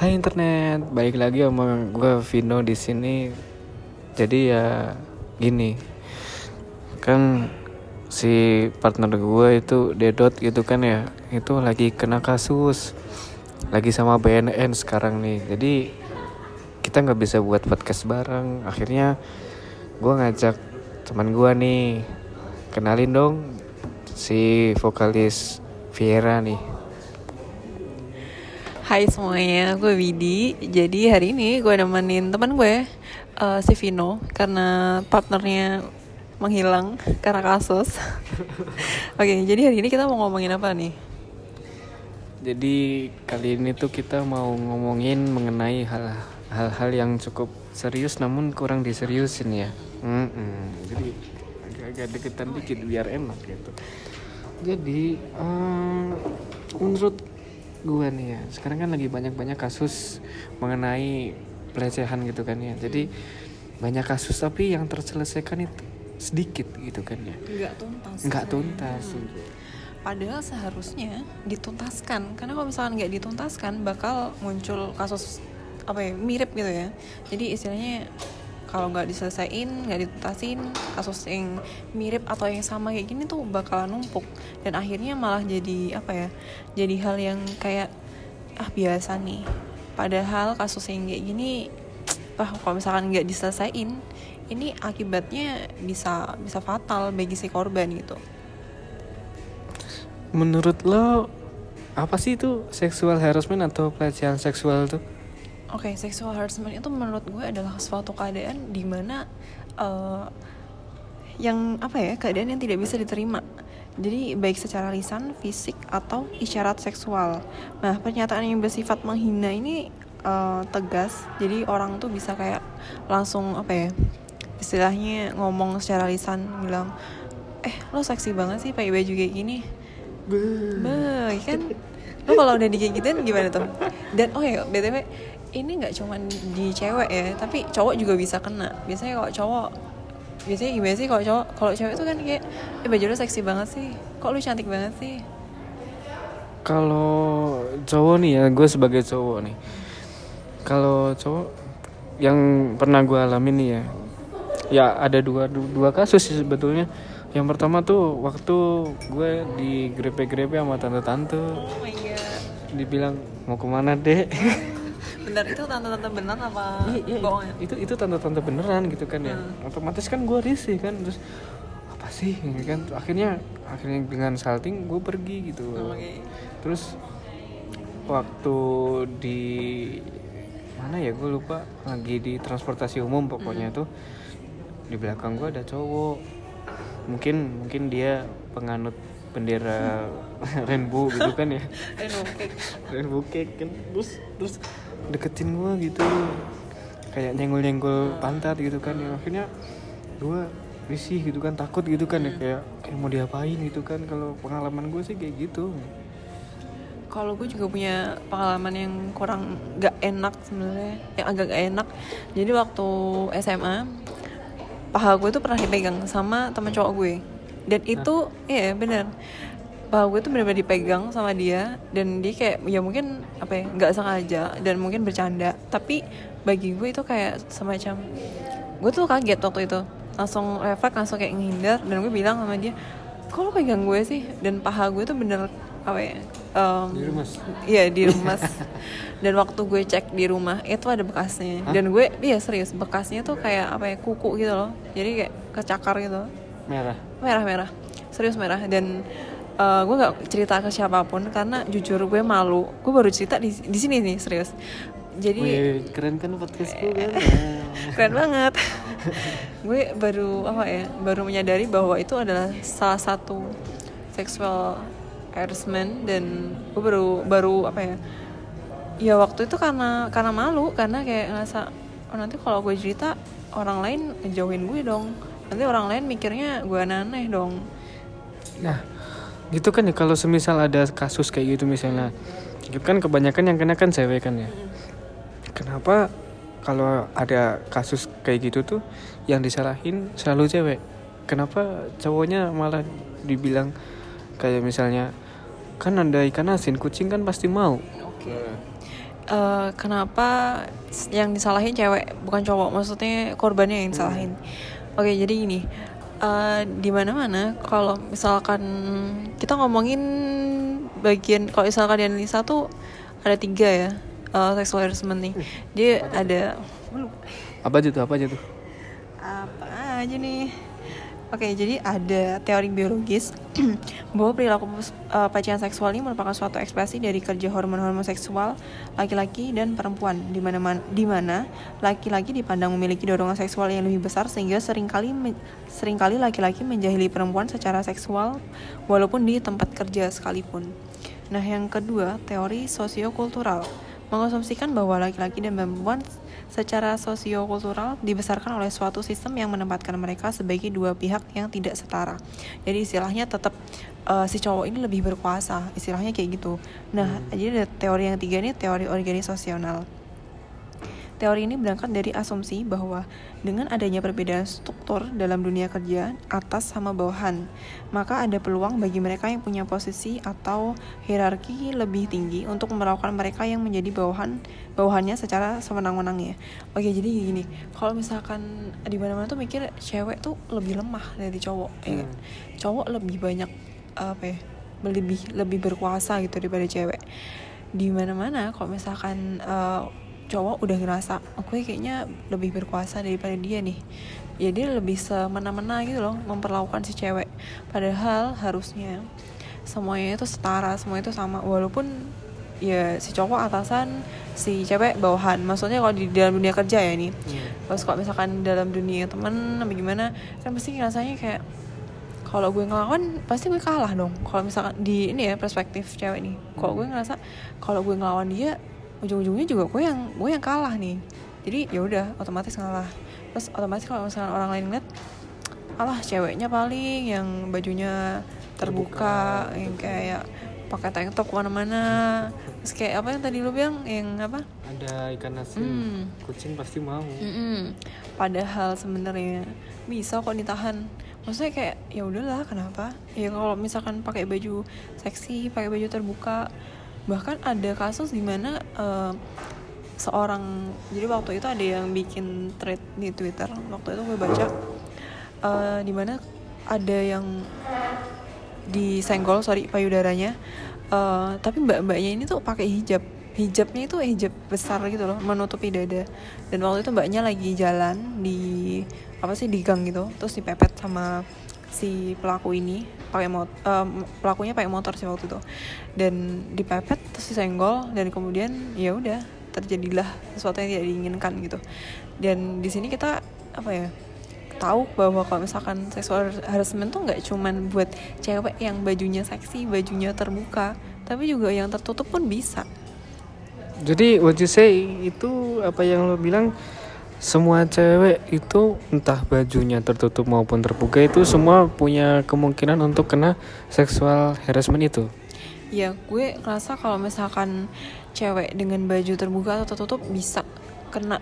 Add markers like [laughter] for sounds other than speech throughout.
Hai internet, balik lagi sama gue Vino di sini. Jadi ya gini, kan si partner gue itu Dedot gitu kan ya, itu lagi kena kasus, lagi sama BNN sekarang nih. Jadi kita nggak bisa buat podcast bareng. Akhirnya gue ngajak teman gue nih, kenalin dong si vokalis Viera nih. Hai semuanya, gue Widi. Jadi hari ini gue nemenin teman gue, uh, si Vino, karena partnernya menghilang karena kasus. [laughs] Oke, jadi hari ini kita mau ngomongin apa nih? Jadi kali ini tuh kita mau ngomongin mengenai hal hal-hal yang cukup serius namun kurang diseriusin ya. Mm-mm. Jadi agak-agak deketan dikit biar enak gitu. Jadi um, menurut gue nih ya. Sekarang kan lagi banyak-banyak kasus mengenai pelecehan gitu kan ya. Jadi banyak kasus tapi yang terselesaikan itu sedikit gitu kan ya. Nggak tuntas. Nggak tuntas. Hmm. padahal seharusnya dituntaskan. Karena kalau misalkan nggak dituntaskan bakal muncul kasus apa ya mirip gitu ya. Jadi istilahnya kalau nggak diselesain nggak dituntasin kasus yang mirip atau yang sama kayak gini tuh bakalan numpuk. Dan akhirnya malah jadi apa ya jadi hal yang kayak ah biasa nih. Padahal kasus yang kayak gini [tsk] wah kalau misalkan nggak diselesain ini akibatnya bisa bisa fatal bagi si korban gitu. Menurut lo apa sih itu sexual harassment atau pelecehan seksual tuh Oke, sexual harassment itu menurut gue adalah suatu keadaan di mana uh, yang apa ya keadaan yang tidak bisa diterima. Jadi baik secara lisan, fisik atau isyarat seksual. Nah pernyataan yang bersifat menghina ini uh, tegas. Jadi orang tuh bisa kayak langsung apa ya istilahnya ngomong secara lisan bilang, eh lo seksi banget sih pakai baju kayak gini. Be, kan lo kalau udah digigit gimana tuh? Dan oh ya btw ini nggak cuma di cewek ya tapi cowok juga bisa kena. Biasanya kalau cowok biasanya gimana sih kalau cowok? Kalau cewek tuh kan kayak eh baju lu seksi banget sih. Kok lu cantik banget sih? Kalau cowok nih ya gue sebagai cowok nih. Kalau cowok yang pernah gue alamin nih ya ya ada dua du- dua kasus sih sebetulnya. Yang pertama tuh waktu gue di grepe-grepe sama tante-tante. Oh my god. Dibilang mau ke mana dek [laughs] bentar itu tante-tante benar apa Iya, iya, bohong ya? itu itu tante-tante beneran gitu kan ya. Hmm. otomatis kan gue risih kan terus apa sih? Ya kan? Akhirnya akhirnya dengan salting gue pergi gitu. Oke. Terus waktu di mana ya gue lupa lagi di transportasi umum pokoknya tuh di belakang gue ada cowok. Mungkin mungkin dia penganut bendera [laughs] [laughs] rainbow gitu kan ya. Aduh, oke rainbow cake kan. Terus terus deketin gue gitu. Kayak nyenggol nyenggol pantat gitu kan ya. Akhirnya gue risih gitu kan takut gitu kan ya. Kayak kayak mau diapain gitu kan. Kalau pengalaman gue sih kayak gitu. Kalau gue juga punya pengalaman yang kurang gak enak sebenarnya yang agak gak enak. Jadi waktu SMA paha gue tuh pernah dipegang sama teman cowok gue. Dan itu iya bener paha gue tuh benar-benar dipegang sama dia dan dia kayak ya mungkin apa ya nggak sengaja dan mungkin bercanda. Tapi bagi gue itu kayak semacam gue tuh kaget waktu itu. Langsung refleks langsung kayak ngehindar dan gue bilang sama dia kok lo pegang gue sih? Dan paha gue tuh bener apa ya em, Diremes? iya diremes [laughs] dan waktu gue cek di rumah itu ada bekasnya. Dan gue iya serius bekasnya tuh kayak apa ya kuku gitu loh. Jadi kayak kecakar gitu. Merah. Merah merah. Serius merah. Dan eh, gue nggak cerita ke siapa pun karena jujur gue malu. Gue baru cerita di di sini nih serius. Jadi Wih, keren kan podcastku kan [laughs] keren banget. [laughs] Gue baru apa ya baru menyadari bahwa itu adalah salah satu sexual harassment dan gue baru baru apa ya ya waktu itu karena karena malu karena kayak ngerasa oh nanti kalau gue cerita orang lain ngejauhin gue dong. Nanti orang lain mikirnya gue aneh dong. Nah gitu kan ya kalau semisal ada kasus kayak gitu misalnya. Itu kan kebanyakan yang kena kan cewek kan ya. Kenapa kalau ada kasus kayak gitu tuh yang disalahin selalu cewek? Kenapa cowoknya malah dibilang kayak misalnya kan ada ikan asin kucing kan pasti mau. Oke. eh, kenapa yang disalahin cewek bukan cowok? Maksudnya korbannya yang disalahin. Oke jadi gini eh, di mana mana kalau misalkan kita ngomongin bagian kalau misalkan di analisa tuh ada tiga ya eh, sexual harassment nih. Dia ada apa aja tuh? Apa aja tuh? Apa aja nih Oke, jadi ada teori biologis [clears throat] bahwa perilaku uh, pelecehan seksual ini merupakan suatu ekspresi dari kerja hormon-hormon seksual laki-laki dan perempuan, di mana di mana laki-laki dipandang memiliki dorongan seksual yang lebih besar sehingga sering kali me, sering kali laki-laki menjahili perempuan secara seksual walaupun di tempat kerja sekalipun. Nah, yang kedua, teori sosiokultural mengasumsikan bahwa laki-laki dan perempuan secara sosiokultural dibesarkan oleh suatu sistem yang menempatkan mereka sebagai dua pihak yang tidak setara. Jadi istilahnya tetap uh, si cowok ini lebih berkuasa, istilahnya kayak gitu. Nah, hmm. jadi ada teori yang tiga ini teori organisasional. Teori ini berangkat dari asumsi bahwa dengan adanya perbedaan struktur dalam dunia kerja atas sama bawahan, maka ada peluang bagi mereka yang punya posisi atau hierarki lebih tinggi untuk melakukan mereka yang menjadi bawahan bawahannya secara sewenang-wenang ya. Oke, jadi gini, kalau misalkan di mana-mana tuh mikir cewek tuh lebih lemah dari cowok, ya kan? hmm. ya Cowok lebih banyak apa ya? lebih lebih berkuasa gitu daripada cewek. Di mana-mana kalau misalkan uh, cowok udah ngerasa aku kayaknya lebih berkuasa daripada dia nih. Ya dia lebih semena-mena gitu loh memperlakukan si cewek. Padahal harusnya semuanya itu setara semuanya itu sama. Walaupun ya si cowok atasan si cewek bawahan. Maksudnya kalau di dalam dunia kerja ya nih hmm. terus kalau misalkan dalam dunia temen apa gimana kan pasti rasanya kayak kalau gue ngelawan pasti gue kalah dong. Kalau misalkan di ini ya perspektif cewek nih. Kalau gue ngerasa kalau gue ngelawan dia ujung-ujungnya juga gue yang gue yang kalah nih. Jadi ya udah otomatis ngalah. Terus otomatis kalau misalnya orang lain ngeliat alah ceweknya paling yang bajunya terbuka, terbuka yang kayak pakai tank top ke mana-mana. Terus kayak apa yang tadi lu bilang yang apa? Ada ikan asin. Hmm. kucing pasti mau. Mm-mm. padahal sebenarnya bisa kok ditahan. Maksudnya kayak ya udahlah kenapa? Ya kalau misalkan pakai baju seksi pakai baju terbuka bahkan ada kasus di mana uh, seorang jadi waktu itu ada yang bikin thread di twitter waktu itu gue baca uh, di mana ada yang disenggol sorry payudaranya uh, tapi mbak-mbaknya ini tuh pakai hijab. Hijabnya itu hijab besar gitu loh menutupi dada. Dan waktu itu mbaknya lagi jalan di apa sih di gang gitu terus dipepet sama si pelaku ini pakai mot um, pelakunya pakai motor sih waktu itu. Dan dipepet terus disenggol dan kemudian ya udah terjadilah sesuatu yang tidak diinginkan gitu. Dan di sini kita apa ya tahu bahwa kalau misalkan seksual harassment tuh nggak cuman buat cewek yang bajunya seksi bajunya terbuka tapi juga yang tertutup pun bisa. Jadi what you say itu apa yang lo bilang semua cewek itu entah bajunya tertutup maupun terbuka itu semua punya kemungkinan untuk kena seksual harassment itu. Ya, gue ngerasa kalau misalkan cewek dengan baju terbuka atau tertutup bisa kena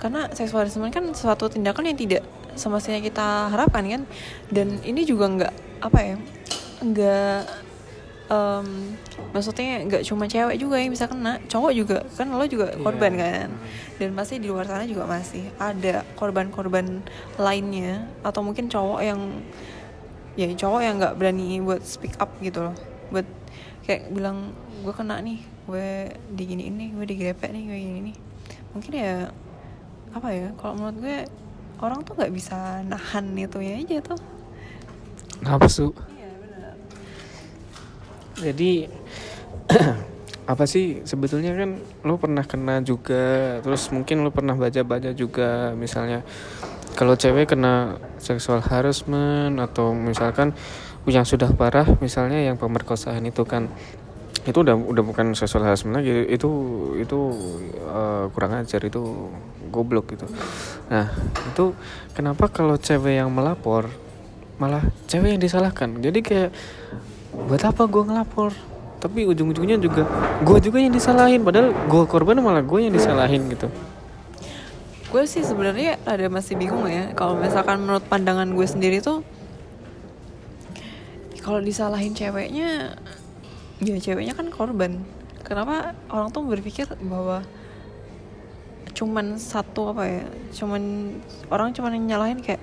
karena seksual harassment kan suatu tindakan yang tidak semestinya kita harapkan kan dan ini juga nggak apa ya nggak um, maksudnya nggak cuma cewek juga yang bisa kena cowok juga kan lo juga iya. korban yeah. kan dan pasti di luar sana juga masih ada korban-korban lainnya atau mungkin cowok yang ya cowok yang nggak berani buat speak up gitu loh buat kayak bilang gue kena nih gue digini ini gue digrepek nih gue gini nih mungkin ya apa ya kalau menurut gue orang tuh nggak bisa nahan itu ya aja tuh nafsu jadi [clears throat] apa sih sebetulnya kan lo pernah kena juga terus mungkin lo pernah baca-baca juga misalnya kalau cewek kena seksual harassment atau misalkan yang sudah parah misalnya yang pemerkosaan itu kan itu udah udah bukan seksual harassment lagi itu itu uh, kurang ajar itu goblok gitu. Nah itu kenapa kalau cewek yang melapor malah cewek yang disalahkan? Jadi kayak buat apa gue ngelapor? Tapi ujung-ujungnya juga gue juga yang disalahin padahal gue korban malah gue yang disalahin gitu. Gue sih sebenarnya ada masih bingung ya kalau misalkan menurut pandangan gue sendiri tuh kalau disalahin ceweknya ya ceweknya kan korban. Kenapa orang tuh berpikir bahwa cuman satu apa ya cuman orang cuman nyalahin kayak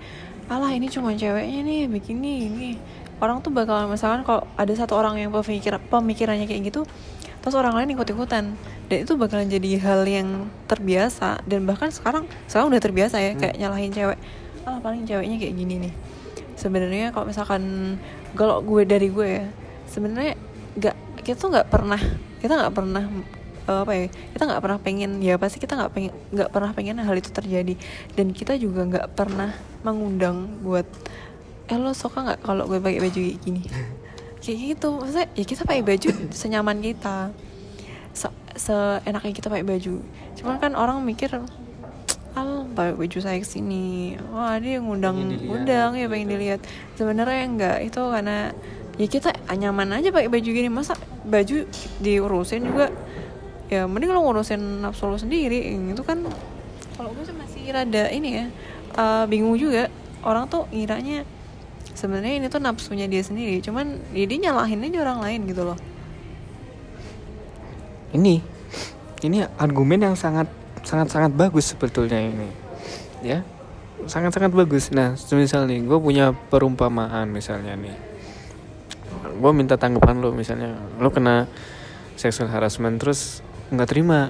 alah ini cuma ceweknya nih begini ini orang tuh bakal misalkan kalau ada satu orang yang pemikir pemikirannya kayak gitu terus orang lain ikut ikutan dan itu bakalan jadi hal yang terbiasa. Dan bahkan sekarang sekarang udah terbiasa ya kayak nyalahin cewek. Ah paling ceweknya kayak gini nih. Sebenarnya kalau misalkan kalau gue dari gue ya sebenarnya nggak kita tuh nggak pernah kita nggak pernah apa ya kita nggak pernah pengen ya pasti kita nggak pengen nggak pernah pengen hal itu terjadi. Dan kita juga nggak pernah mengundang buat eh lo suka nggak kalau gue pakai baju kayak gini? [laughs] Kayak gitu. Maksudnya ya kita pakai baju senyaman kita. Se seenaknya kita pakai baju. Cuman kan orang mikir al pakai baju saya ke sini wah dia ngundang ngundang ya pengen dilihat. Sebenarnya enggak. Itu karena ya kita nyaman aja pakai baju gini. Masa baju diurusin juga? Ya mending lo ngurusin nafsu lo sendiri. Itu kan kalau gue sih masih rada ini ya eh, bingung juga. Orang tuh ngiranya sebenarnya ini tuh nafsunya dia sendiri. Cuman ya dia nyalahin aja orang lain gitu loh. Ini ini argumen yang sangat sangat sangat bagus sebetulnya ini. Ya sangat sangat bagus. Nah misal nih gue punya perumpamaan misalnya nih. Gue minta tanggapan lo misalnya lo kena sexual harassment terus nggak terima.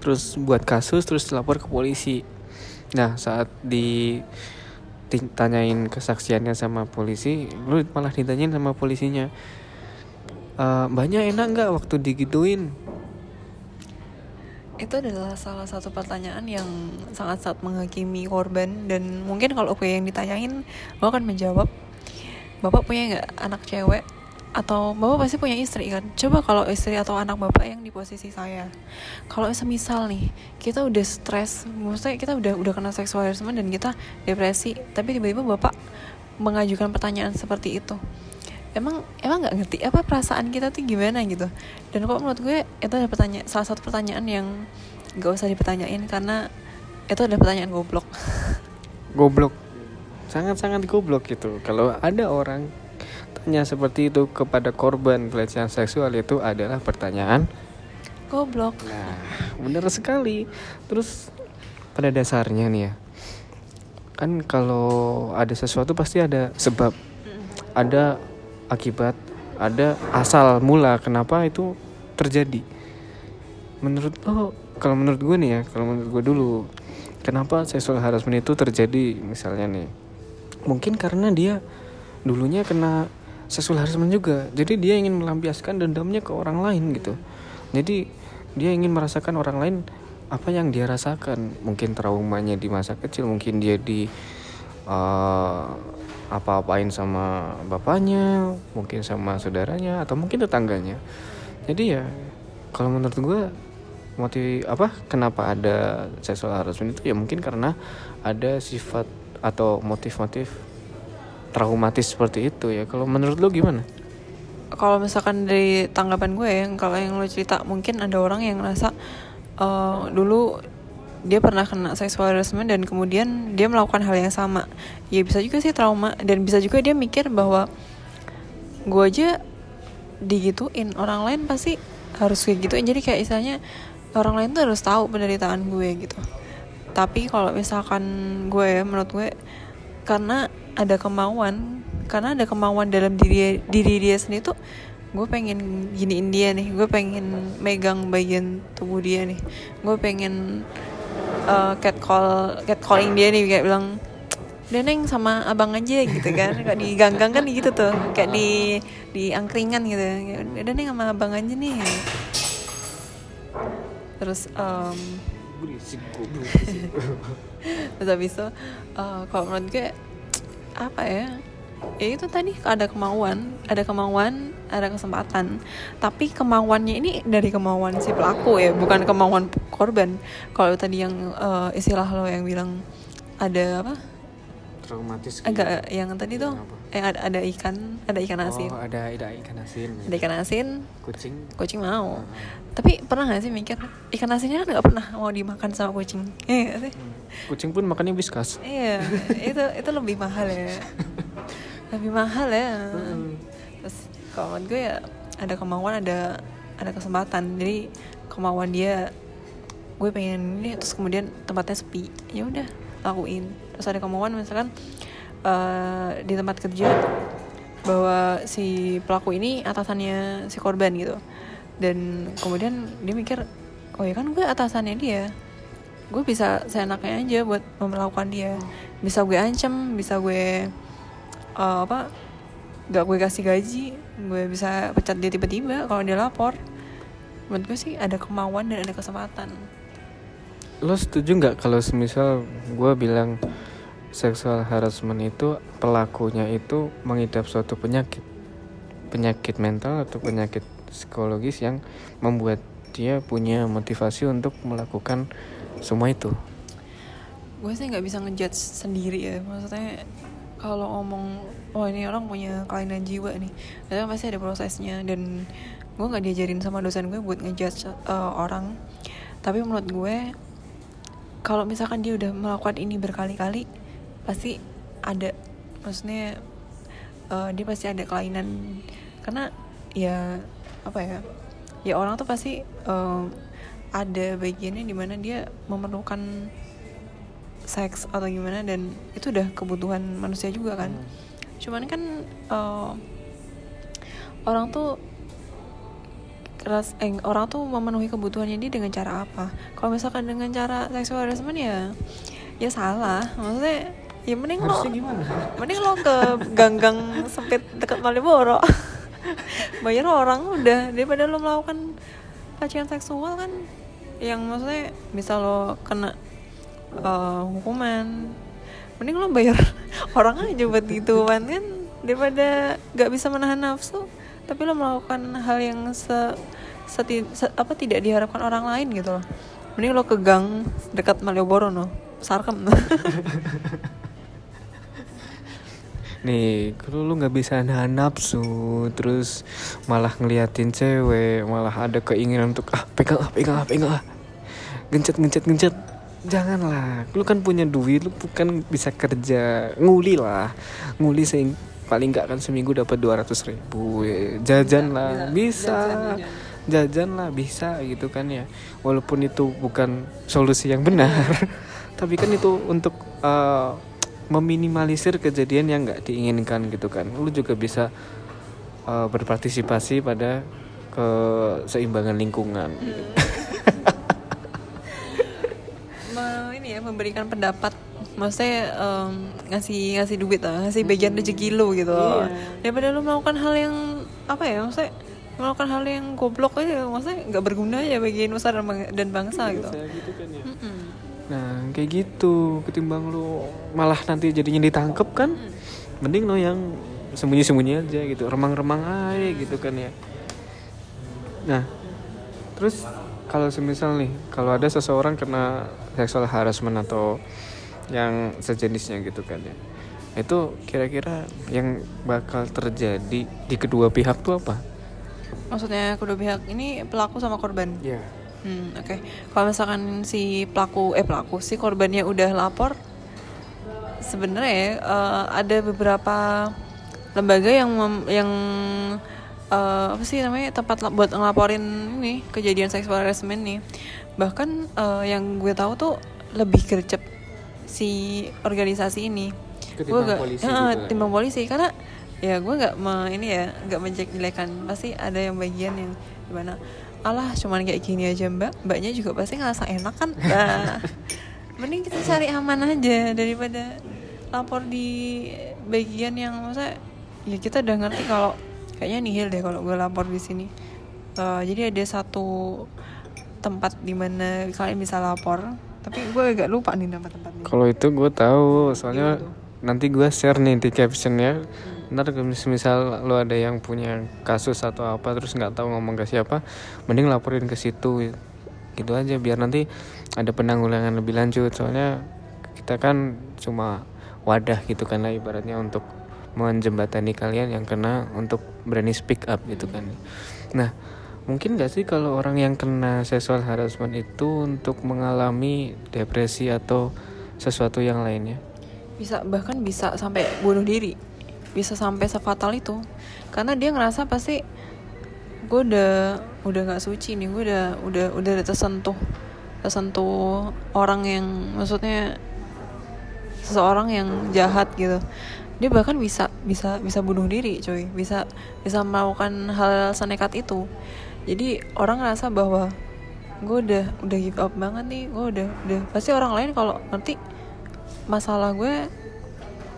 Terus buat kasus terus lapor ke polisi. Nah saat di ditanyain kesaksiannya sama polisi lu malah ditanyain sama polisinya "Eh, mbaknya enak nggak waktu digituin? Itu adalah salah satu pertanyaan yang sangat-sangat menghakimi korban dan mungkin kalau gue yang ditanyain gue akan menjawab bapak punya nggak anak cewek atau bapak pasti punya istri kan? Coba kalau istri atau anak bapak yang di posisi saya. Kalau semisal nih kita udah stres maksudnya kita udah udah kena sexual harassment dan kita depresi tapi tiba-tiba bapak mengajukan pertanyaan seperti itu. Emang emang nggak ngerti apa perasaan kita tuh gimana gitu? Dan kok menurut gue itu ada pertanyaan salah satu pertanyaan yang gak usah dipertanyain karena itu ada pertanyaan goblok. [laughs] Goblok. Sangat-sangat goblok gitu. Kalau ada orang tanya seperti itu kepada korban pelecehan seksual itu adalah pertanyaan goblok. Nah benar sekali. Terus pada dasarnya nih ya kan kalau ada sesuatu pasti ada sebab. Ada akibat ada asal mula kenapa itu terjadi. Menurut lo kalau menurut gue nih ya kalau menurut gue dulu kenapa sexual harassment itu terjadi misalnya nih? Mungkin karena dia dulunya kena sexual harassment juga. Jadi dia ingin melampiaskan dendamnya ke orang lain gitu. Jadi dia ingin merasakan orang lain apa yang dia rasakan. Mungkin traumanya di masa kecil mungkin dia di eh, apa-apain sama bapaknya mungkin sama saudaranya atau mungkin tetangganya. Jadi ya kalau menurut gue motif apa kenapa ada sexual harassment itu? Ya mungkin karena ada sifat atau motif-motif traumatis seperti itu ya. Kalau menurut lo gimana? Kalau misalkan dari tanggapan gue ya kalau yang lo cerita mungkin ada orang yang ngerasa eh, dulu dia pernah kena sexual harassment dan kemudian dia melakukan hal yang sama. Ya bisa juga sih trauma dan bisa juga dia mikir bahwa gue aja digituin. Orang lain pasti harus kayak gituin jadi kayak istilahnya orang lain tuh harus tahu penderitaan gue gitu. Tapi kalau misalkan gue ya menurut gue karena ada kemauan. Karena ada kemauan dalam diri diri dia sendiri tuh gue pengen giniin dia nih. Gue pengen megang bagian tubuh dia nih. Gue pengen uh, catcall catcalling dia nih kayak bilang udah neng sama abang aja gitu kan. Kayak di ganggang kan gitu tuh. Kayak di di angkringan gitu. Udah neng sama abang aja nih. Terus um, [laughs] terus habis itu uh, kalau menurut gue apa ya? Ya itu tadi ada kemauan ada kemauan ada kesempatan. Tapi kemauannya ini dari kemauan si pelaku ya bukan kemauan korban. Kalau tadi yang uh, istilah lo yang bilang ada apa? Traumatis agak yang tadi tuh yang ada ada ikan ada ikan asin. Oh ada ada ikan asin. Ada ikan asin. Kucing. Kucing mau tapi pernah gak sih mikir ikan asinnya kan nggak pernah mau dimakan sama kucing. Iya gak sih? Kucing pun makannya whiskas. Iya itu itu lebih mahal ya. [laughs] Lebih mahal ya. Terus kalau menurut gue ya ada kemauan ada ada kesempatan. Jadi kemauan dia gue pengen ini terus kemudian tempatnya sepi. Ya udah lakuin. Terus ada kemauan misalkan uh, di tempat kerja bahwa si pelaku ini atasannya si korban gitu dan kemudian dia mikir oh ya kan gue atasannya dia. Gue bisa seenaknya aja buat melakukan dia. Bisa gue ancam bisa gue uh, apa gak gue kasih gaji gue bisa pecat dia tiba-tiba kalau dia lapor. Menurut gue sih ada kemauan dan ada kesempatan. Lo setuju nggak kalau semisal gue bilang seksual harassment itu pelakunya itu mengidap suatu penyakit? Penyakit mental atau penyakit psikologis yang membuat dia punya motivasi untuk melakukan semua itu. Gue sih nggak bisa ngejudge sendiri ya. Maksudnya kalau ngomong oh ini orang punya kelainan jiwa nih itu pasti ada prosesnya. Dan gue nggak diajarin sama dosen gue buat ngejudge uh, orang. Tapi menurut gue kalau misalkan dia udah melakukan ini berkali-kali pasti ada. Maksudnya uh, dia pasti ada kelainan. Karena ya apa ya ya orang tuh pasti uh, ada bagiannya di mana dia memerlukan seks atau gimana dan itu udah kebutuhan manusia juga kan hmm. cuman kan uh, orang tuh ras eh, orang tuh memenuhi kebutuhannya dia dengan cara apa kalau misalkan dengan cara seksual harassment ya ya salah maksudnya ya mending Harusnya lo gimana? mending lo ke ganggang sempit dekat Malioboro [laughs] [laughs] bayar orang udah. Daripada lo melakukan pelecehan seksual kan yang maksudnya bisa lo kena uh, hukuman. Mending lo bayar [laughs] orang aja buat gitu kan. Kan daripada gak bisa menahan nafsu tapi lo melakukan hal yang se, seti, se apa tidak diharapkan orang lain gitu loh. Mending lo ke gang dekat Malioboro no sarkem [laughs] nih kalau lu nggak bisa nahan nafsu terus malah ngeliatin cewek malah ada keinginan untuk ah pegang ah pegang ah pegang ah. Gencet gencet gencet. Janganlah. Lu kan punya duit lu bukan bisa kerja. Nguli lah. Nguli sing paling nggak kan seminggu dapat dua ratus ribu. Ya, jajan lah bisa, jajan, lah bisa gitu kan ya. Walaupun itu bukan solusi yang benar. [laughs] Tapi kan itu untuk uh, meminimalisir kejadian yang nggak diinginkan gitu kan lu juga bisa uh, berpartisipasi pada keseimbangan lingkungan [laughs] hmm. ini ya memberikan pendapat maksudnya um, ngasih ngasih duit lah ngasih bagian hmm. rezeki lu gitu iya. daripada lu melakukan hal yang apa ya maksudnya melakukan hal yang goblok aja maksudnya nggak berguna ya bagi nusa dan bangsa gitu, gitu kan ya. Nah kayak gitu ketimbang lu malah nanti jadinya ditangkep kan Mending lo yang sembunyi-sembunyi aja gitu Remang-remang aja gitu kan ya Nah terus kalau semisal nih kalau ada seseorang kena seksual harassment atau yang sejenisnya gitu kan ya itu kira-kira yang bakal terjadi di kedua pihak tuh apa? Maksudnya kedua pihak ini pelaku sama korban? Iya. Yeah Hmm, oke. Okay. Kalau misalkan si pelaku eh pelaku si korbannya udah lapor, sebenarnya uh, ada beberapa lembaga yang mem, yang uh, apa sih namanya tempat buat ngelaporin ini kejadian seksual harassment nih. Bahkan uh, yang gue tahu tuh lebih gercep si organisasi ini. Gue gak polisi uh, timbang polisi karena ya gue nggak ini ya nggak menjelek-jelekan pasti ada yang bagian yang gimana alah cuman kayak gini aja mbak. Mbaknya juga pasti ngerasa enak kan? Nah [laughs] mending kita cari aman aja daripada lapor di bagian yang masa ya kita udah ngerti kalau kayaknya nihil deh kalau gue lapor di sini. Uh, jadi ada satu tempat di mana kalian bisa lapor tapi gue agak lupa nih nama tempatnya kalau itu gue tahu soalnya nanti gue share nih di captionnya. hmm ntar misal lo ada yang punya kasus atau apa terus nggak tahu ngomong ke siapa mending laporin ke situ gitu aja biar nanti ada penanggulangan lebih lanjut. Soalnya kita kan cuma wadah gitu kan lah ibaratnya untuk menjembatani kalian yang kena untuk berani speak up gitu kan. Nah mungkin gak sih kalau orang yang kena sexual harassment itu untuk mengalami depresi atau sesuatu yang lainnya? Bisa bahkan bisa sampai bunuh diri bisa sampai sefatal itu. Karena dia ngerasa pasti gue udah udah nggak suci nih gue udah udah udah tersentuh tersentuh orang yang maksudnya seseorang yang jahat gitu. Dia bahkan bisa bisa bisa bunuh diri coy bisa bisa melakukan hal senekat itu. Jadi orang ngerasa bahwa gue udah udah give up banget nih gue udah udah. Pasti orang lain kalau ngerti masalah gue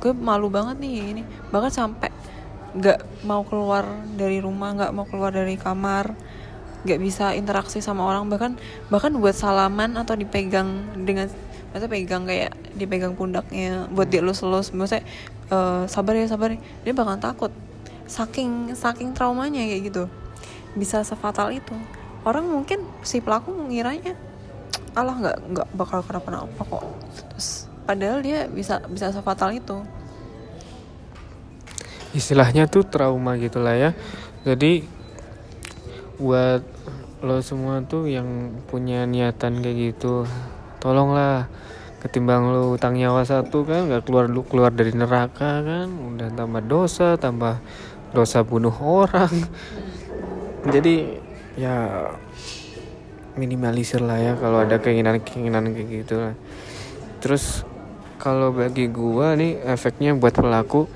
gue malu banget nih ini. Bahkan sampai nggak mau keluar dari rumah nggak mau keluar dari kamar nggak bisa interaksi sama orang. Bahkan bahkan buat salaman atau dipegang dengan masa pegang kayak dipegang pundaknya buat dielus-elus. Maksudnya uh, sabar ya sabar ya. dia bakal takut. Saking saking traumanya kayak gitu. Bisa sefatal itu. Orang mungkin si pelaku mengiranya Allah nggak nggak bakal kenapa-napa kok. Terus padahal dia bisa bisa sefatal itu. Istilahnya tuh trauma gitulah ya. Jadi buat lo semua tuh yang punya niatan kayak gitu tolonglah. Ketimbang lu utang nyawa satu kan nggak keluar lu keluar dari neraka kan udah tambah dosa tambah dosa bunuh orang. Jadi ya minimalisir lah ya kalau ada keinginan keinginan kayak gitu lah terus kalau bagi gua nih efeknya buat pelaku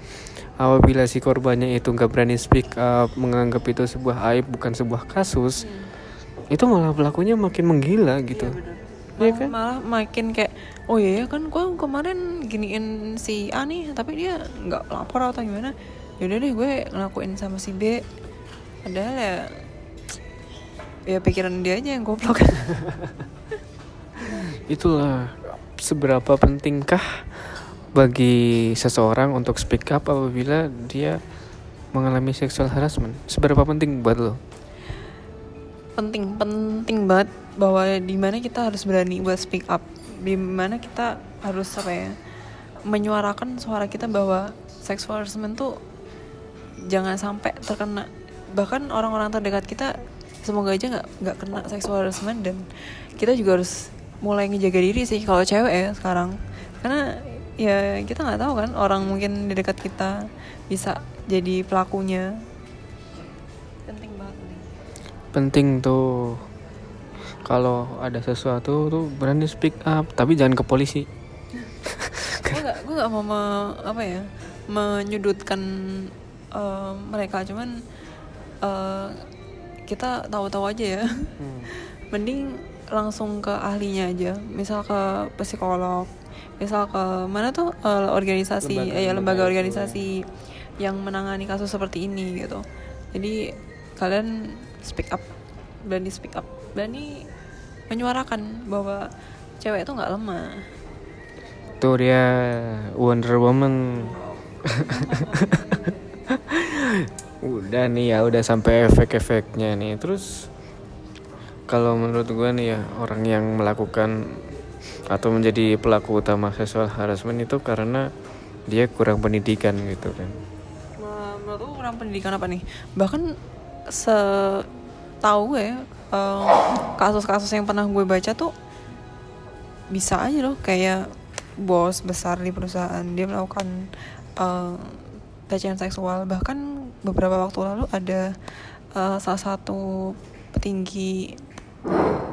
apabila si korbannya itu nggak berani speak up menganggap itu sebuah aib bukan sebuah kasus hmm. itu malah pelakunya makin menggila gitu. Iya, malah, kan? malah makin kayak oh iya ya kan gue kemarin giniin si A nih tapi dia nggak lapor atau gimana. Yaudah deh gue ngelakuin sama si B. Padahal ya ya pikiran dia aja yang goblok. [laughs] Itulah seberapa pentingkah bagi seseorang untuk speak up apabila dia mengalami sexual harassment? Seberapa penting buat lo? Penting penting banget bahwa di mana kita harus berani buat speak up. Di mana kita harus apa ya menyuarakan suara kita bahwa sexual harassment tuh jangan sampai terkena. Bahkan orang-orang terdekat kita semoga aja nggak nggak kena sexual harassment dan kita juga harus mulai ngejaga diri sih kalau cewek ya sekarang. Karena ya kita nggak tahu kan orang mungkin di dekat kita bisa jadi pelakunya. Penting tuh. Kalau ada sesuatu tuh berani speak up tapi jangan ke polisi. [laughs] Gue gak gue gak mau me, apa ya menyudutkan uh, mereka. Cuman uh, kita tahu-tahu aja ya. Hmm. [laughs] mending langsung ke ahlinya aja. Misal ke psikolog misal ke mana tuh uh, organisasi lembaga, ya lembaga, lembaga organisasi yang menangani kasus seperti ini gitu. Jadi kalian speak up berani speak up berani menyuarakan bahwa cewek itu nggak lemah. Tuh dia Wonder Woman. [laughs] Udah nih ya udah sampai efek-efeknya nih. Terus kalau menurut gue nih ya orang yang melakukan atau menjadi pelaku utama seksual harassment itu karena dia kurang pendidikan gitu kan. Menurut gue kurang pendidikan apa nih? Bahkan se tahu gue kasus kasus-kasus yang pernah gue baca tuh bisa aja loh kayak bos besar di perusahaan dia melakukan uh, seksual. Bahkan beberapa waktu lalu ada uh, salah satu petinggi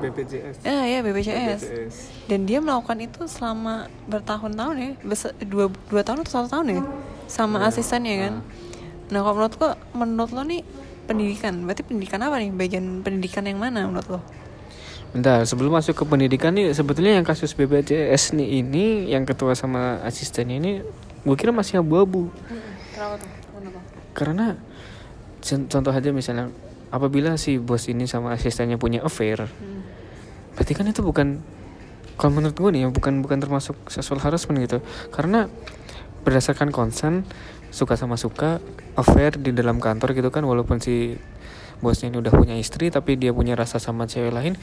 BPJS. Ya, ya BPJS. BPJS. Dan dia melakukan itu selama bertahun-tahun ya, dua, dua tahun atau satu tahun ya, sama ya. asistennya kan. Nah kalau menurut lo, menurut lo nih pendidikan berarti pendidikan apa nih bagian pendidikan yang mana menurut lo Bentar, sebelum masuk ke pendidikan nih sebetulnya yang kasus BPJS nih ini yang ketua sama asisten ini gue kira masih abu-abu. Kenapa tuh? Kenapa? Karena contoh aja misalnya apabila si bos ini sama asistennya punya affair, hmm. berarti kan itu bukan kalau menurut gue nih ya bukan bukan termasuk sexual harassment gitu. Karena berdasarkan konsen suka sama suka affair di dalam kantor gitu kan walaupun si bosnya ini udah punya istri tapi dia punya rasa sama cewek lain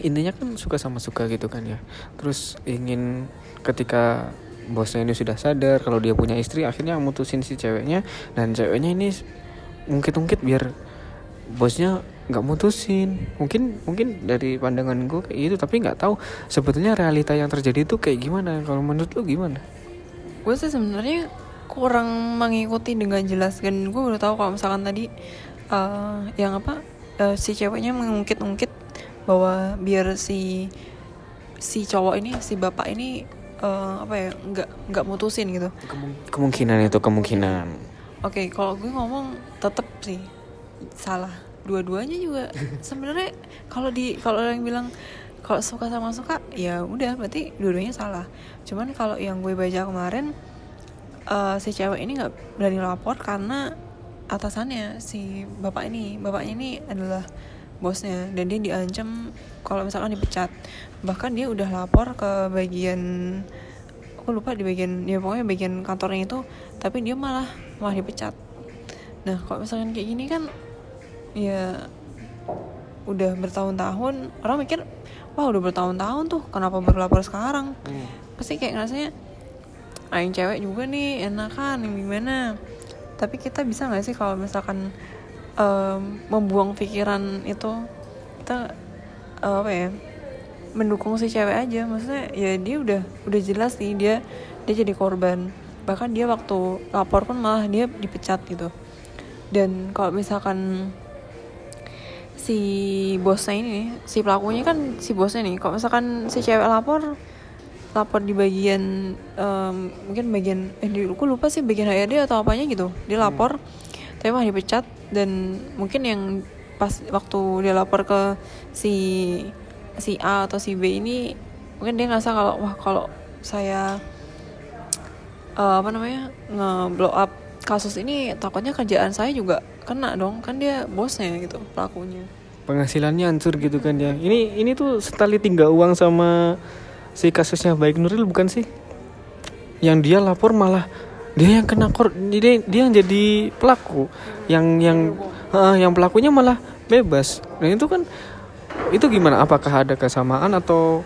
intinya kan suka sama suka gitu kan ya terus ingin ketika bosnya ini sudah sadar kalau dia punya istri akhirnya mutusin si ceweknya dan ceweknya ini ungkit-ungkit biar bosnya nggak mutusin. Mungkin mungkin dari pandangan gue kayak gitu tapi nggak tahu sebetulnya realita yang terjadi itu kayak gimana. Kalau menurut lu gimana? Gue sih sebenarnya kurang mengikuti dengan jelas. Dan gue baru tahu kalau misalkan tadi eh, yang apa eh, si ceweknya mengungkit-ungkit bahwa biar si si cowok ini si bapak ini eh, apa ya nggak nggak mutusin gitu. Kemungkinan itu kemungkinan. Oke kalau gue ngomong tetep sih salah dua-duanya juga. Sebenarnya kalau di kalau yang bilang kalau suka sama suka ya udah berarti dua-duanya salah. Cuman kalau yang gue baca kemarin eh, si cewek ini nggak berani lapor karena atasannya si bapak ini. Bapaknya ini adalah bosnya dan dia diancam kalau misalkan dipecat. Bahkan dia udah lapor ke bagian aku lupa di bagian ya pokoknya bagian kantornya itu tapi dia malah malah dipecat. Nah kalau misalkan kayak gini kan ya udah bertahun-tahun orang mikir wah udah bertahun-tahun tuh kenapa baru lapor sekarang? Pasti kayak ngerasanya aing cewek juga nih enakan yang gimana? Tapi kita bisa nggak sih kalau misalkan em, membuang pikiran itu kita eh, apa ya mendukung si cewek aja. Maksudnya ya dia udah udah jelas nih dia dia jadi korban. Bahkan dia waktu lapor pun malah dia dipecat gitu. Dan kalau misalkan si bosnya ini nih, si pelakunya kan si bosnya nih. Kalau misalkan si cewek lapor lapor di bagian em, mungkin bagian eh di, aku lupa sih bagian HRD atau apanya gitu. Dia lapor tapi malah dipecat. Dan mungkin yang pas waktu dia lapor ke si si A atau si B ini mungkin dia ngerasa kalau wah kalau saya eh, apa namanya nge-blow up kasus ini takutnya kerjaan saya juga kena dong kan dia bosnya gitu pelakunya. Penghasilannya hancur gitu kan ya ini ini tuh setali tinggal uang sama si kasusnya baik Nuril bukan sih? Yang dia lapor malah dia yang kena kor dia, dia yang jadi pelaku. Yang yang Heeh, yang pelakunya malah bebas. Nah itu kan itu gimana? Apakah ada kesamaan atau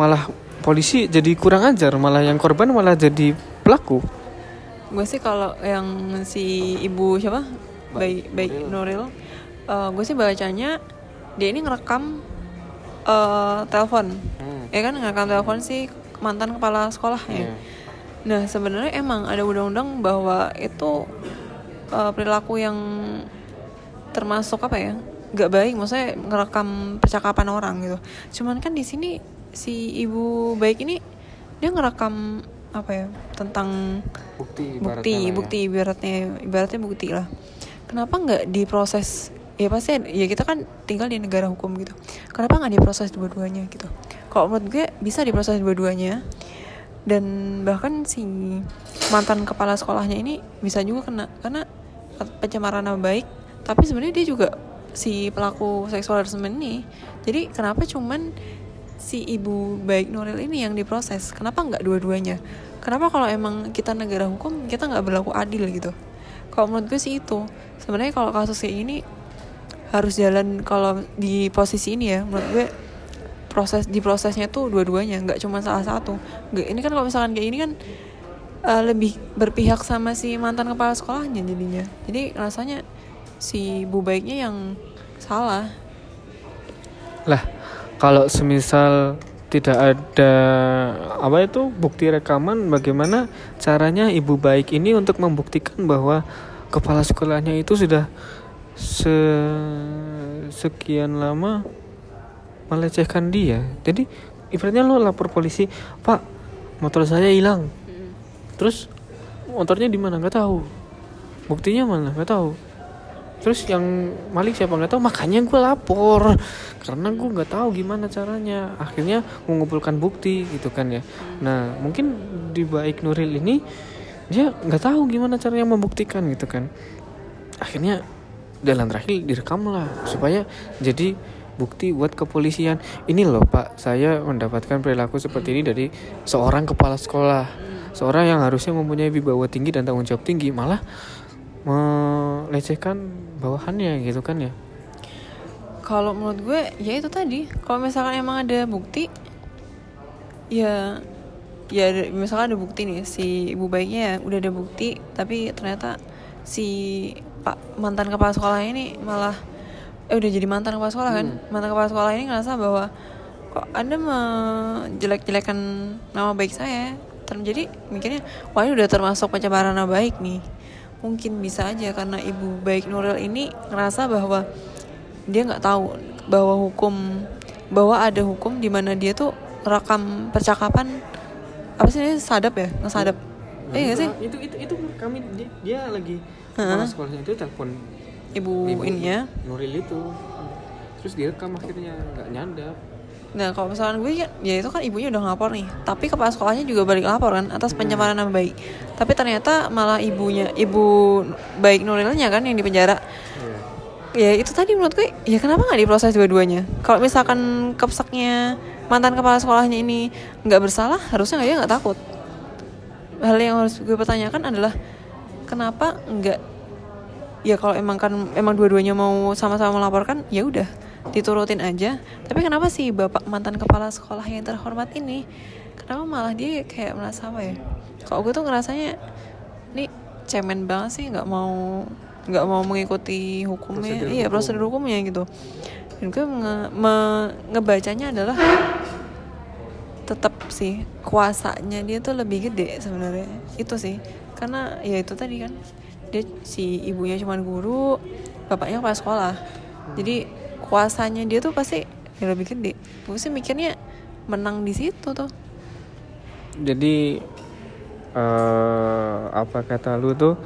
malah polisi jadi kurang ajar? Malah yang korban malah jadi pelaku? Gue sih kalau yang si ibu siapa baik baik Nuril. eh, gue sih bacanya dia ini ngerekam eh, telepon. Ya kan ngerekam telepon si mantan kepala sekolahnya Iya. nah sebenarnya emang ada undang-undang bahwa itu eh, perilaku yang termasuk apa ya nggak baik. Maksudnya ngerekam percakapan orang gitu. Cuman kan di sini si ibu baik ini dia ngerekam apa ya tentang bukti bukti bukti ibaratnya ibaratnya bukti lah kenapa nggak diproses? Ya pasti ya kita kan tinggal di negara hukum gitu. Kenapa nggak diproses dua-duanya gitu? Kalau menurut gue bisa diproses dua-duanya. Dan bahkan si mantan kepala sekolahnya ini bisa juga kena karena pencemaran nama baik. Tapi sebenarnya dia juga si pelaku seksual harassment ini. Jadi kenapa cuman si ibu baik Nuril ini yang diproses? Kenapa nggak dua-duanya? Kenapa kalau emang kita negara hukum kita nggak berlaku adil gitu? Kalau menurut gue sih itu sebenarnya kalau kasus kayak gini harus jalan kalau di posisi ini ya menurut gue proses di prosesnya tuh dua-duanya nggak cuma salah satu. Ini kan kalau misalkan kayak ini kan eh, lebih berpihak sama si mantan kepala sekolahnya jadinya. Jadi rasanya si ibu baiknya yang salah. Lah kalau semisal tidak ada apa itu bukti rekaman bagaimana caranya ibu baik ini untuk membuktikan bahwa kepala sekolahnya itu sudah se sekian lama melecehkan dia. Jadi ibaratnya lo lapor polisi pak motor saya hilang. Terus motornya di mana? Nggak tahu. Buktinya mana? Nggak tahu. Terus yang maling siapa? Nggak tahu. Makanya gue lapor. Karena gue nggak tahu gimana caranya. Akhirnya mengumpulkan bukti gitu kan ya. Nah mungkin di baik Nuril ini dia nggak tahu gimana caranya membuktikan gitu kan. Akhirnya jalan terakhir direkam lah supaya jadi bukti buat kepolisian. Ini loh pak saya mendapatkan perilaku seperti ini dari seorang kepala sekolah. Seorang yang harusnya mempunyai wibawa tinggi dan tanggung jawab tinggi malah melecehkan bawahannya gitu kan ya. Kalau menurut gue ya itu tadi. Kalau misalkan emang ada bukti ya ya misalkan ada bukti nih si ibu baiknya ya udah ada bukti tapi ternyata si pak mantan kepala sekolah ini malah eh udah jadi mantan kepala sekolah kan? Mantan kepala sekolah ini ngerasa bahwa kok anda menjelek-jelekan nama baik saya? Terus jadi mikirnya wah ini udah termasuk pencemaran nama baik nih. Mungkin bisa aja karena ibu baik Nuril ini ngerasa bahwa dia nggak tahu bahwa hukum bahwa ada hukum di mana dia tuh rekam percakapan apa sih ini sadap ya? Ngesadap Nah, iya. Nggak sih? Itu itu itu kami dia, dia lagi kepala sekolahnya itu telepon ibu, ininya Nuril itu. Terus direkam akhirnya nggak nyadap. Nah kalau misalkan gue kan, ya itu kan ibunya udah ngelapor nih. Tapi kepala sekolahnya juga balik lapor kan atas pencemaran nama baik. Tapi ternyata malah ibunya, ibu baik Nurilnya kan yang di penjara. Ya itu tadi menurut gue, ya kenapa nggak diproses dua-duanya? Kalau misalkan kepseknya mantan kepala sekolahnya ini nggak bersalah, harusnya dia nggak takut. Hal yang harus gue pertanyakan adalah kenapa nggak ya kalau emang kan emang dua-duanya mau sama-sama melaporkan ya udah diturutin aja tapi kenapa sih bapak mantan kepala sekolah yang terhormat ini kenapa malah dia kayak merasa apa ya kalau gue tuh ngerasanya ini cemen banget sih nggak mau nggak mau mengikuti hukumnya Prosedur iya hukum. prosedur hukumnya gitu dan gue nge- me- ngebacanya adalah tetap sih kuasanya dia tuh lebih gede sebenarnya. Itu sih karena ya itu tadi kan dia si ibunya cuma guru bapaknya kepala sekolah. Jadi kuasanya dia tuh pasti ya lebih gede. Gue sih mikirnya menang di situ tuh. Jadi eh apa kata lu tuh?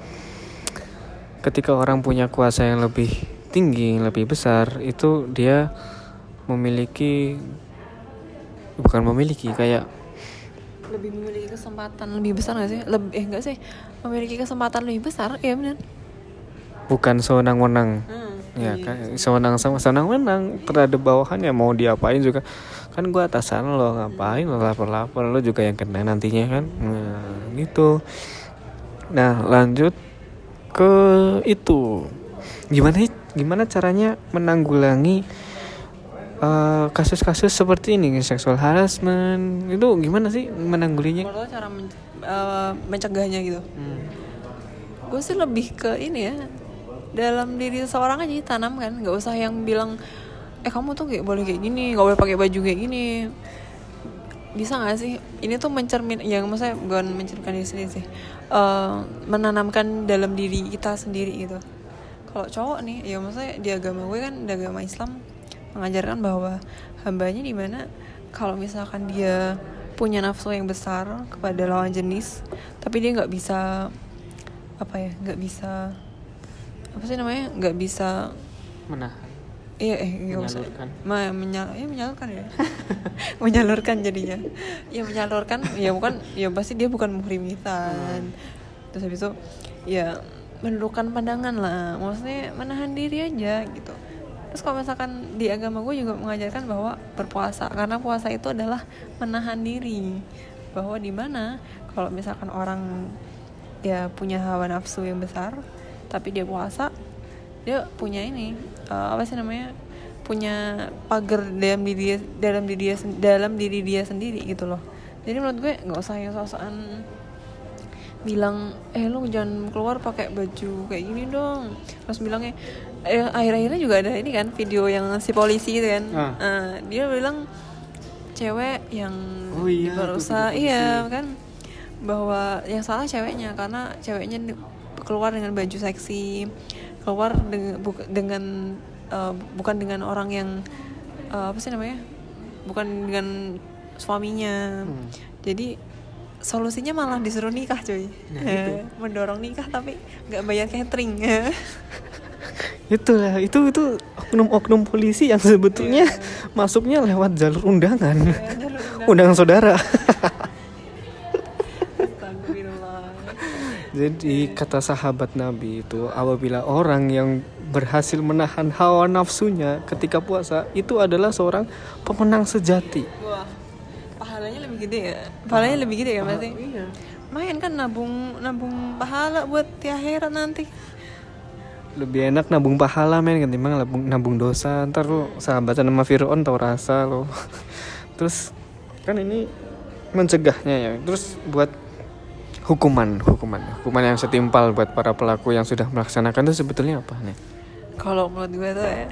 Ketika orang punya kuasa yang lebih tinggi lebih besar itu dia memiliki bukan memiliki kayak lebih memiliki kesempatan lebih besar gak sih? Lebih eh enggak sih? Memiliki kesempatan lebih besar ya benar. Bukan sewenang-wenang. Hmm, ya kan sewenang sama sewenang-wenang terhadap bawahannya mau diapain juga. Kan gua atasan lo ngapain lo lapor-lapor lo juga yang kena nantinya kan? Nah gitu. Nah lanjut ke itu. Gimana gimana caranya menanggulangi eh, kasus-kasus seperti ini seksual harassment itu gimana sih menanggulinya? Cara men- eh, mencegahnya gitu. Hmm. gue sih lebih ke ini ya dalam diri seseorang aja tanam kan nggak usah yang bilang eh kamu tuh kayak boleh kayak gini nggak boleh pakai baju kayak gini. Bisa nggak sih? Ini tuh mencermin yang maksudnya bukan mencerminkan diri sendiri sih Eh, menanamkan dalam diri kita sendiri gitu kalau cowok nih ya maksudnya di agama gue kan di agama Islam mengajarkan bahwa hambanya di mana kalau misalkan dia punya nafsu yang besar kepada lawan jenis tapi dia nggak bisa apa ya nggak bisa apa sih namanya nggak bisa menahan. Iya eh Menyalurkan. Ma, menyal ya menyalurkan ya. [laughs] Menyalurkan jadinya. Ya menyalurkan ya bukan ya pasti dia bukan muhrimitan. Terus habis itu ya menundukkan pandangan lah. Maksudnya menahan diri aja gitu. Terus kalau misalkan di agama gue juga mengajarkan bahwa berpuasa karena puasa itu adalah menahan diri. Bahwa di mana kalau misalkan orang ya punya hawa nafsu yang besar tapi dia puasa dia punya ini eh, apa sih namanya punya pagar dalam diri dia dalam diri dia dalam diri dia sendiri gitu loh. Jadi menurut gue nggak usah yang sosokan bilang eh lu jangan keluar pakai baju kayak gini dong. Terus bilangnya eh, akhir-akhirnya juga ada ini kan video yang si polisi gitu kan. Ah. Eh, dia bilang cewek yang Oh iya, berusaha iya kan? Bahwa yang salah ceweknya karena ceweknya keluar dengan baju seksi keluar dengan dengan eh, bukan dengan orang yang eh, apa sih namanya? Bukan dengan suaminya. Hmm. jadi solusinya malah disuruh nikah cuy Nah, itu. [laughs] mendorong nikah tapi nggak bayar catering [laughs] Itulah itu itu oknum-oknum polisi yang sebetulnya masuknya lewat jalur undangan. jalur Undangan saudara. Astagfirullah. Jadi kata sahabat Nabi itu apabila orang yang berhasil menahan hawa nafsunya ketika puasa itu adalah seorang pemenang sejati. Gede ya? Pahalanya lebih gede ya pasti? Iya. Main kan nabung nabung pahala buat di akhirat nanti. Lebih enak nabung pahala men ketimbang nabung, nabung dosa. Ntar lu sahabatan sama Fir'aun tau rasa lo. [laughs] Terus kan ini mencegahnya ya. Terus buat hukuman, hukuman, hukuman yang setimpal buat para pelaku yang sudah melaksanakan itu sebetulnya apa nih? Kalau menurut gue tuh ya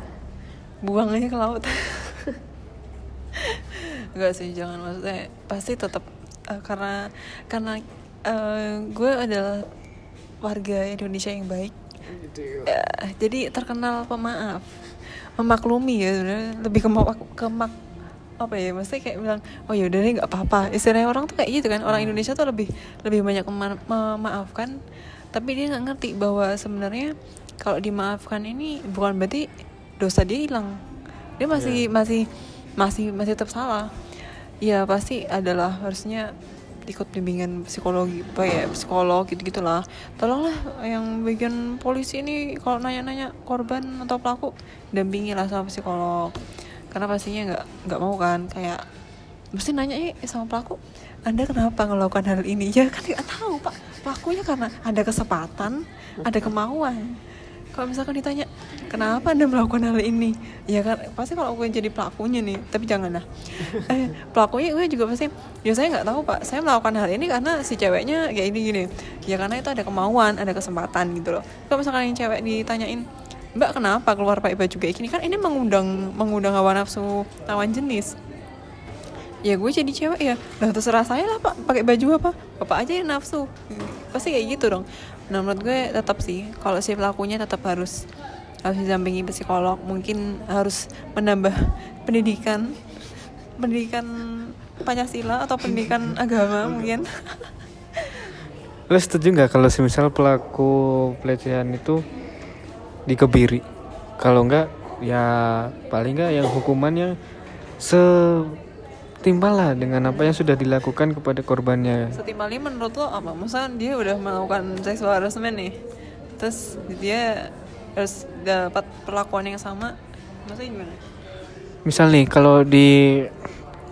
buang aja ke laut. [laughs] Enggak sih, jangan. Maksudnya pasti tetap eh, karena karena eh, gue adalah warga Indonesia yang baik. Ya, jadi terkenal pemaaf memaklumi ya sebenarnya. Lebih ke ke mak apa ya maksudnya kayak bilang oh yaudah deh nggak apa-apa. Istilahnya orang tuh kayak gitu kan. Orang Indonesia tuh lebih lebih banyak mema- memaafkan. Tapi dia nggak ngerti bahwa sebenarnya kalau dimaafkan ini bukan berarti dosa dia hilang. Dia masih Iya. masih masih masih tetap salah ya pasti adalah harusnya ikut bimbingan psikologi apa ya psikolog gitu gitulah tolonglah yang bagian polisi ini kalau nanya-nanya korban atau pelaku dampingi lah sama psikolog. Karena pastinya nggak nggak mau kan kayak mesti nanya eh sama pelaku anda kenapa melakukan hal ini? Ya kan nggak tahu pak. Pelakunya karena ada kesempatan ada kemauan kalau misalkan ditanya kenapa anda melakukan hal ini? Ya kan pasti kalau gue jadi pelakunya nih tapi jangan lah. [laughs] Eh, pelakunya gue juga pasti ya saya nggak tahu pak. Saya melakukan hal ini karena si ceweknya kayak ini gini. Ya karena itu ada kemauan ada kesempatan gitu loh. Kalau misalkan yang cewek ditanyain mbak kenapa keluar pakai baju kayak gini? Kan ini mengundang mengundang hawa nafsu lawan jenis. Ya gue jadi cewek ya. Lah terserah saya lah pak. Pakai baju apa? Bapak aja yang nafsu. Hmm, pasti kayak gitu dong nah menurut gue tetap sih kalau si pelakunya tetap harus harus didampingi psikolog mungkin harus menambah pendidikan pendidikan pancasila atau pendidikan [laughs] agama mungkin Lo setuju nggak kalau semisal pelaku pelecehan itu dikebiri? Kalau nggak ya paling nggak yang hukumannya setimpal lah dengan apa yang sudah dilakukan kepada korbannya. setimpal ini menurut lo apa? Maksudnya dia udah melakukan seksual harassment nih. Terus dia harus dapat perlakuan yang sama. Maksudnya gimana? Misal nih kalau di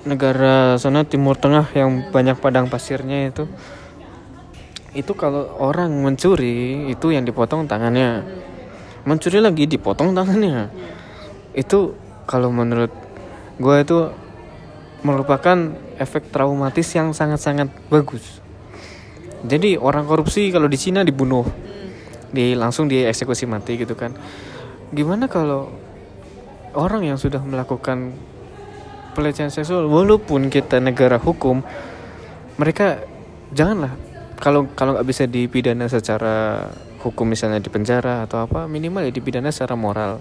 negara sana Timur Tengah yang banyak padang pasirnya itu itu kalau orang mencuri itu yang dipotong tangannya. Mencuri lagi dipotong tangannya. Itu kalau menurut gue itu merupakan efek traumatis yang sangat-sangat bagus. Jadi orang korupsi kalau di Cina dibunuh. Di langsung dieksekusi mati gitu kan. Gimana kalau orang yang sudah melakukan pelecehan seksual walaupun kita negara hukum mereka janganlah kalau kalau nggak bisa dipidana secara hukum misalnya di penjara atau apa minimal ya dipidana secara moral.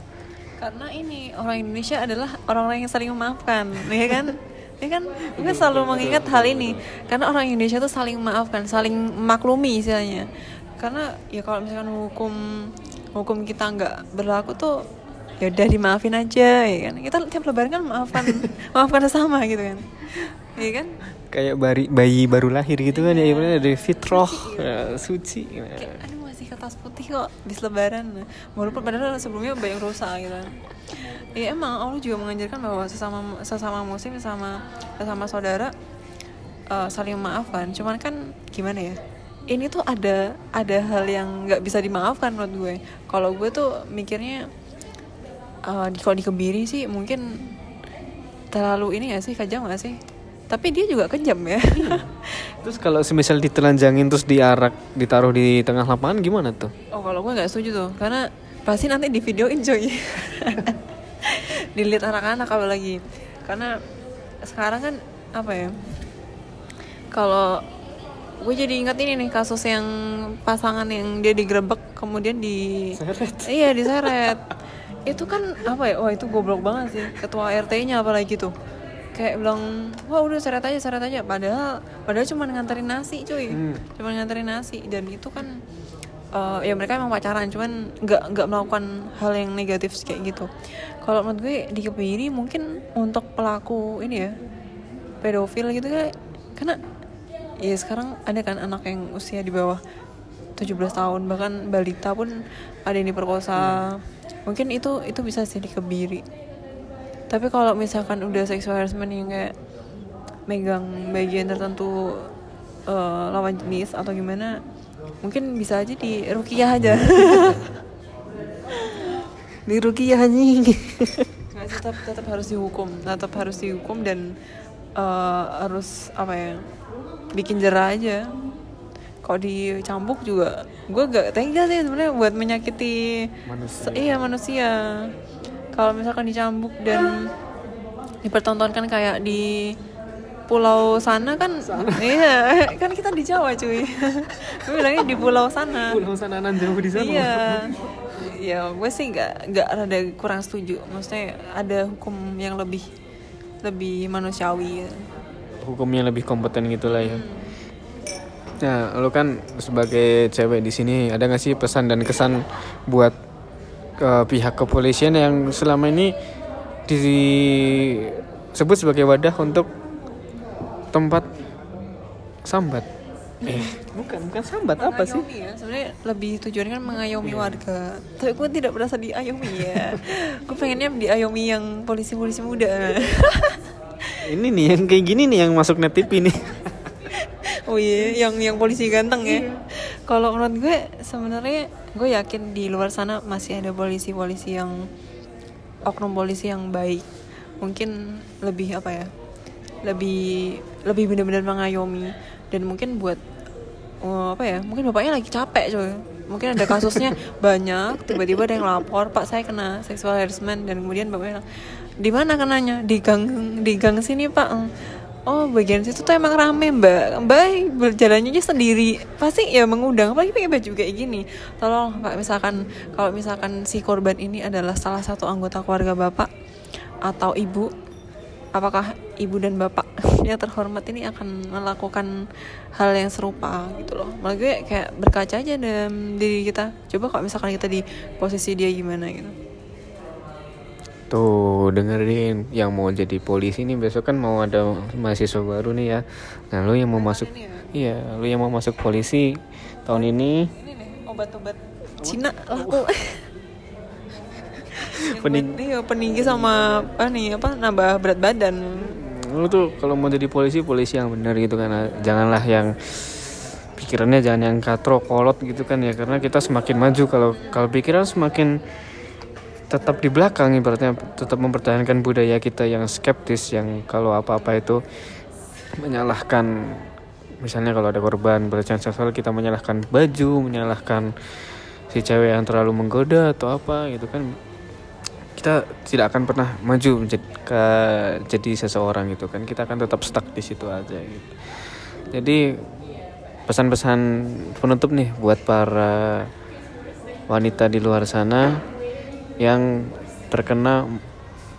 Karena ini orang Indonesia adalah orang-orang yang saling memaafkan ya kan [laughs] ya kan? Gue selalu mengingat hal ini. Karena orang Indonesia tuh saling memaafkan saling maklumi istilahnya. Karena ya kalau misalkan hukum hukum kita nggak berlaku tuh ya udah dimaafin aja ya kan? Kita tiap lebaran kan maafkan [laughs] maafkan sesama gitu kan. Ya kan? Kayak bayi bayi baru lahir gitu kan ya ibaratnya dari fitroh ya, suci masih kertas putih kok di lebaran. Walaupun padahal sebelumnya banyak rusak gitu. Ya emang Allah juga mengajarkan bahwa sesama sesama muslim sesama sesama saudara eh, saling memaafkan. Cuman kan gimana ya? Ini tuh ada ada hal yang nggak bisa dimaafkan menurut gue. Kalau gue tuh mikirnya di kalau dikebiri sih mungkin terlalu ini gak sih kejam gak sih tapi dia juga kejam ya. Terus kalau semisal ditelanjangin terus diarak ditaruh di tengah lapangan gimana tuh? Oh kalau gue nggak setuju tuh. Karena pasti nanti di videoin coy. [laughs] Dilihat anak-anak apalagi. Karena sekarang kan apa ya kalau gue jadi ingat ini nih kasus yang pasangan yang dia digerebek kemudian di iya diseret. Itu kan apa ya wah itu goblok banget sih. Ketua RT-nya apalagi tuh kayak bilang wah udah seret aja seret aja. Padahal padahal cuma nganterin nasi cuy. Hmm. cuma nganterin nasi. Dan itu kan eh, ya mereka emang pacaran cuman nggak nggak melakukan hal yang negatif kayak gitu. Kalau menurut gue di kebiri mungkin untuk pelaku ini ya pedofil gitu kan karena ya sekarang ada kan anak yang usia di bawah 17 tahun bahkan balita pun ada yang diperkosa. Mungkin itu itu bisa sih dikebiri tapi kalau misalkan udah sexual harassment yang kayak megang bagian tertentu eh, lawan jenis atau gimana mungkin bisa aja di rukiah aja. [laughs] Di rukiah anjing sih, tetap tetap harus dihukum. Tetap harus dihukum dan eh, harus apa ya bikin jerah aja. Kalau dicambuk juga gue gak tega sih sebenarnya buat menyakiti Manusia. iya manusia kalau misalkan dicambuk dan dipertontonkan kayak di pulau sana kan [laughs] iya kan kita di Jawa cuy. [laughs] Gue bilangnya di pulau sana. Pulau sana nan jauh di sana. Iya. Ya gue sih nggak nggak rada kurang setuju. Maksudnya ada hukum yang lebih lebih manusiawi. Hukumnya lebih kompeten gitulah ya. Nah, lu kan sebagai cewek di sini ada gak sih pesan dan kesan buat ke pihak kepolisian yang selama ini disebut sebagai wadah untuk tempat sambat? Eh, bukan bukan sambat apa sih? Mengayomi ya sebenarnya lebih tujuannya kan mengayomi warga tapi gue tidak merasa diayomi ya [laughs] gue pengennya diayomi yang polisi-polisi muda [laughs] Ini nih yang kayak gini nih yang masuk net TV nih. [laughs] Oh iya, yang yang polisi ganteng ya. Kalau menurut gue sebenarnya gue yakin di luar sana masih ada polisi-polisi yang oknum polisi yang baik. Mungkin lebih apa ya? Lebih lebih benar-benar mengayomi dan mungkin buat oh, apa ya? Mungkin bapaknya lagi capek coy. Mungkin ada kasusnya [laughs] banyak, tiba-tiba ada yang lapor, "Pak, saya kena sexual harassment." Dan kemudian bapaknya "Di mana kenanya?" "Di gang di gang sini, Pak." Oh bagian situ tuh emang rame mbak. Mbak berjalannya aja sendiri. Pasti ya mengundang Apalagi pakai baju kayak gini. Tolong pak misalkan Kalau misalkan si korban ini adalah salah satu anggota keluarga bapak Atau ibu Apakah ibu dan bapak [laughs] yang terhormat ini akan melakukan hal yang serupa gitu loh? Malah gue kayak berkaca aja dalam diri kita. Coba kalau misalkan kita di posisi dia gimana gitu Tuh dengerin yang mau jadi polisi nih besok kan mau ada mahasiswa baru nih ya. Nah lu yang mau masuk, iya lu yang mau masuk polisi tahun ini. Ini nih obat-obat Cina laku [laughs] Pening- Pening... Iya, peninggi sama apa nih apa nambah berat badan. lu tuh kalau mau jadi polisi polisi yang benar gitu kan. Janganlah yang pikirannya jangan yang katro kolot gitu kan ya. Karena kita semakin maju. Kalau kalau pikiran semakin tetap di belakang ibaratnya tetap mempertahankan budaya kita yang skeptis yang kalau apa-apa itu menyalahkan misalnya kalau ada korban pelecehan seksual kita menyalahkan baju menyalahkan si cewek yang terlalu menggoda atau apa gitu kan. Kita tidak akan pernah maju menjadi ke- jadi seseorang gitu kan. Kita akan tetap stuck di situ aja gitu. Jadi pesan-pesan penutup nih buat para wanita di luar sana yang terkena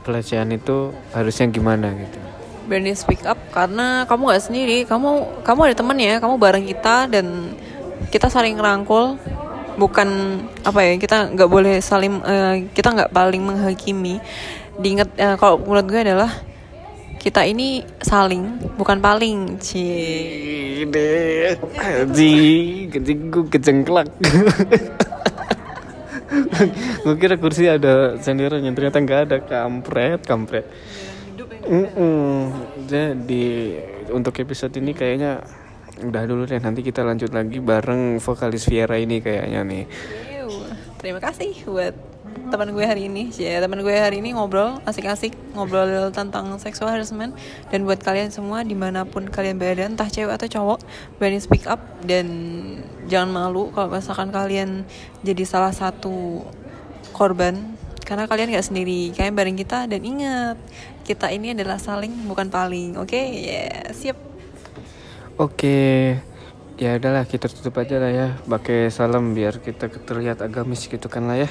pelecehan itu harusnya gimana gitu Berani speak up karena kamu nggak sendiri. Kamu kamu ada teman ya. Kamu bareng kita dan kita saling rangkul. Bukan apa ya kita nggak boleh saling eh, kita nggak paling menghakimi. Diingat eh, kalau menurut gue adalah kita ini saling bukan paling cie Gede, gue kecengklak. [laughs] [laughs] gue kira kursi ada senderannya ternyata nggak ada kampret kampret. Mm-mm. Jadi untuk episode ini kayaknya udah dulu deh nanti kita lanjut lagi bareng vokalis Viera ini kayaknya nih. Terima kasih buat teman gue hari ini. Ya, teman gue hari ini ngobrol asik-asik ngobrol tentang sexual harassment. Dan buat kalian semua di mana pun kalian berada entah cewek atau cowok berani speak up. Dan jangan malu kalau misalkan kalian jadi salah satu korban. Karena kalian gak sendiri kalian bareng kita. Dan ingat kita ini adalah saling bukan paling. Oke? Ya siap. Oke, ya udahlah kita tutup aja lah ya. Pakai salam biar kita terlihat agamis gitu kan lah ya.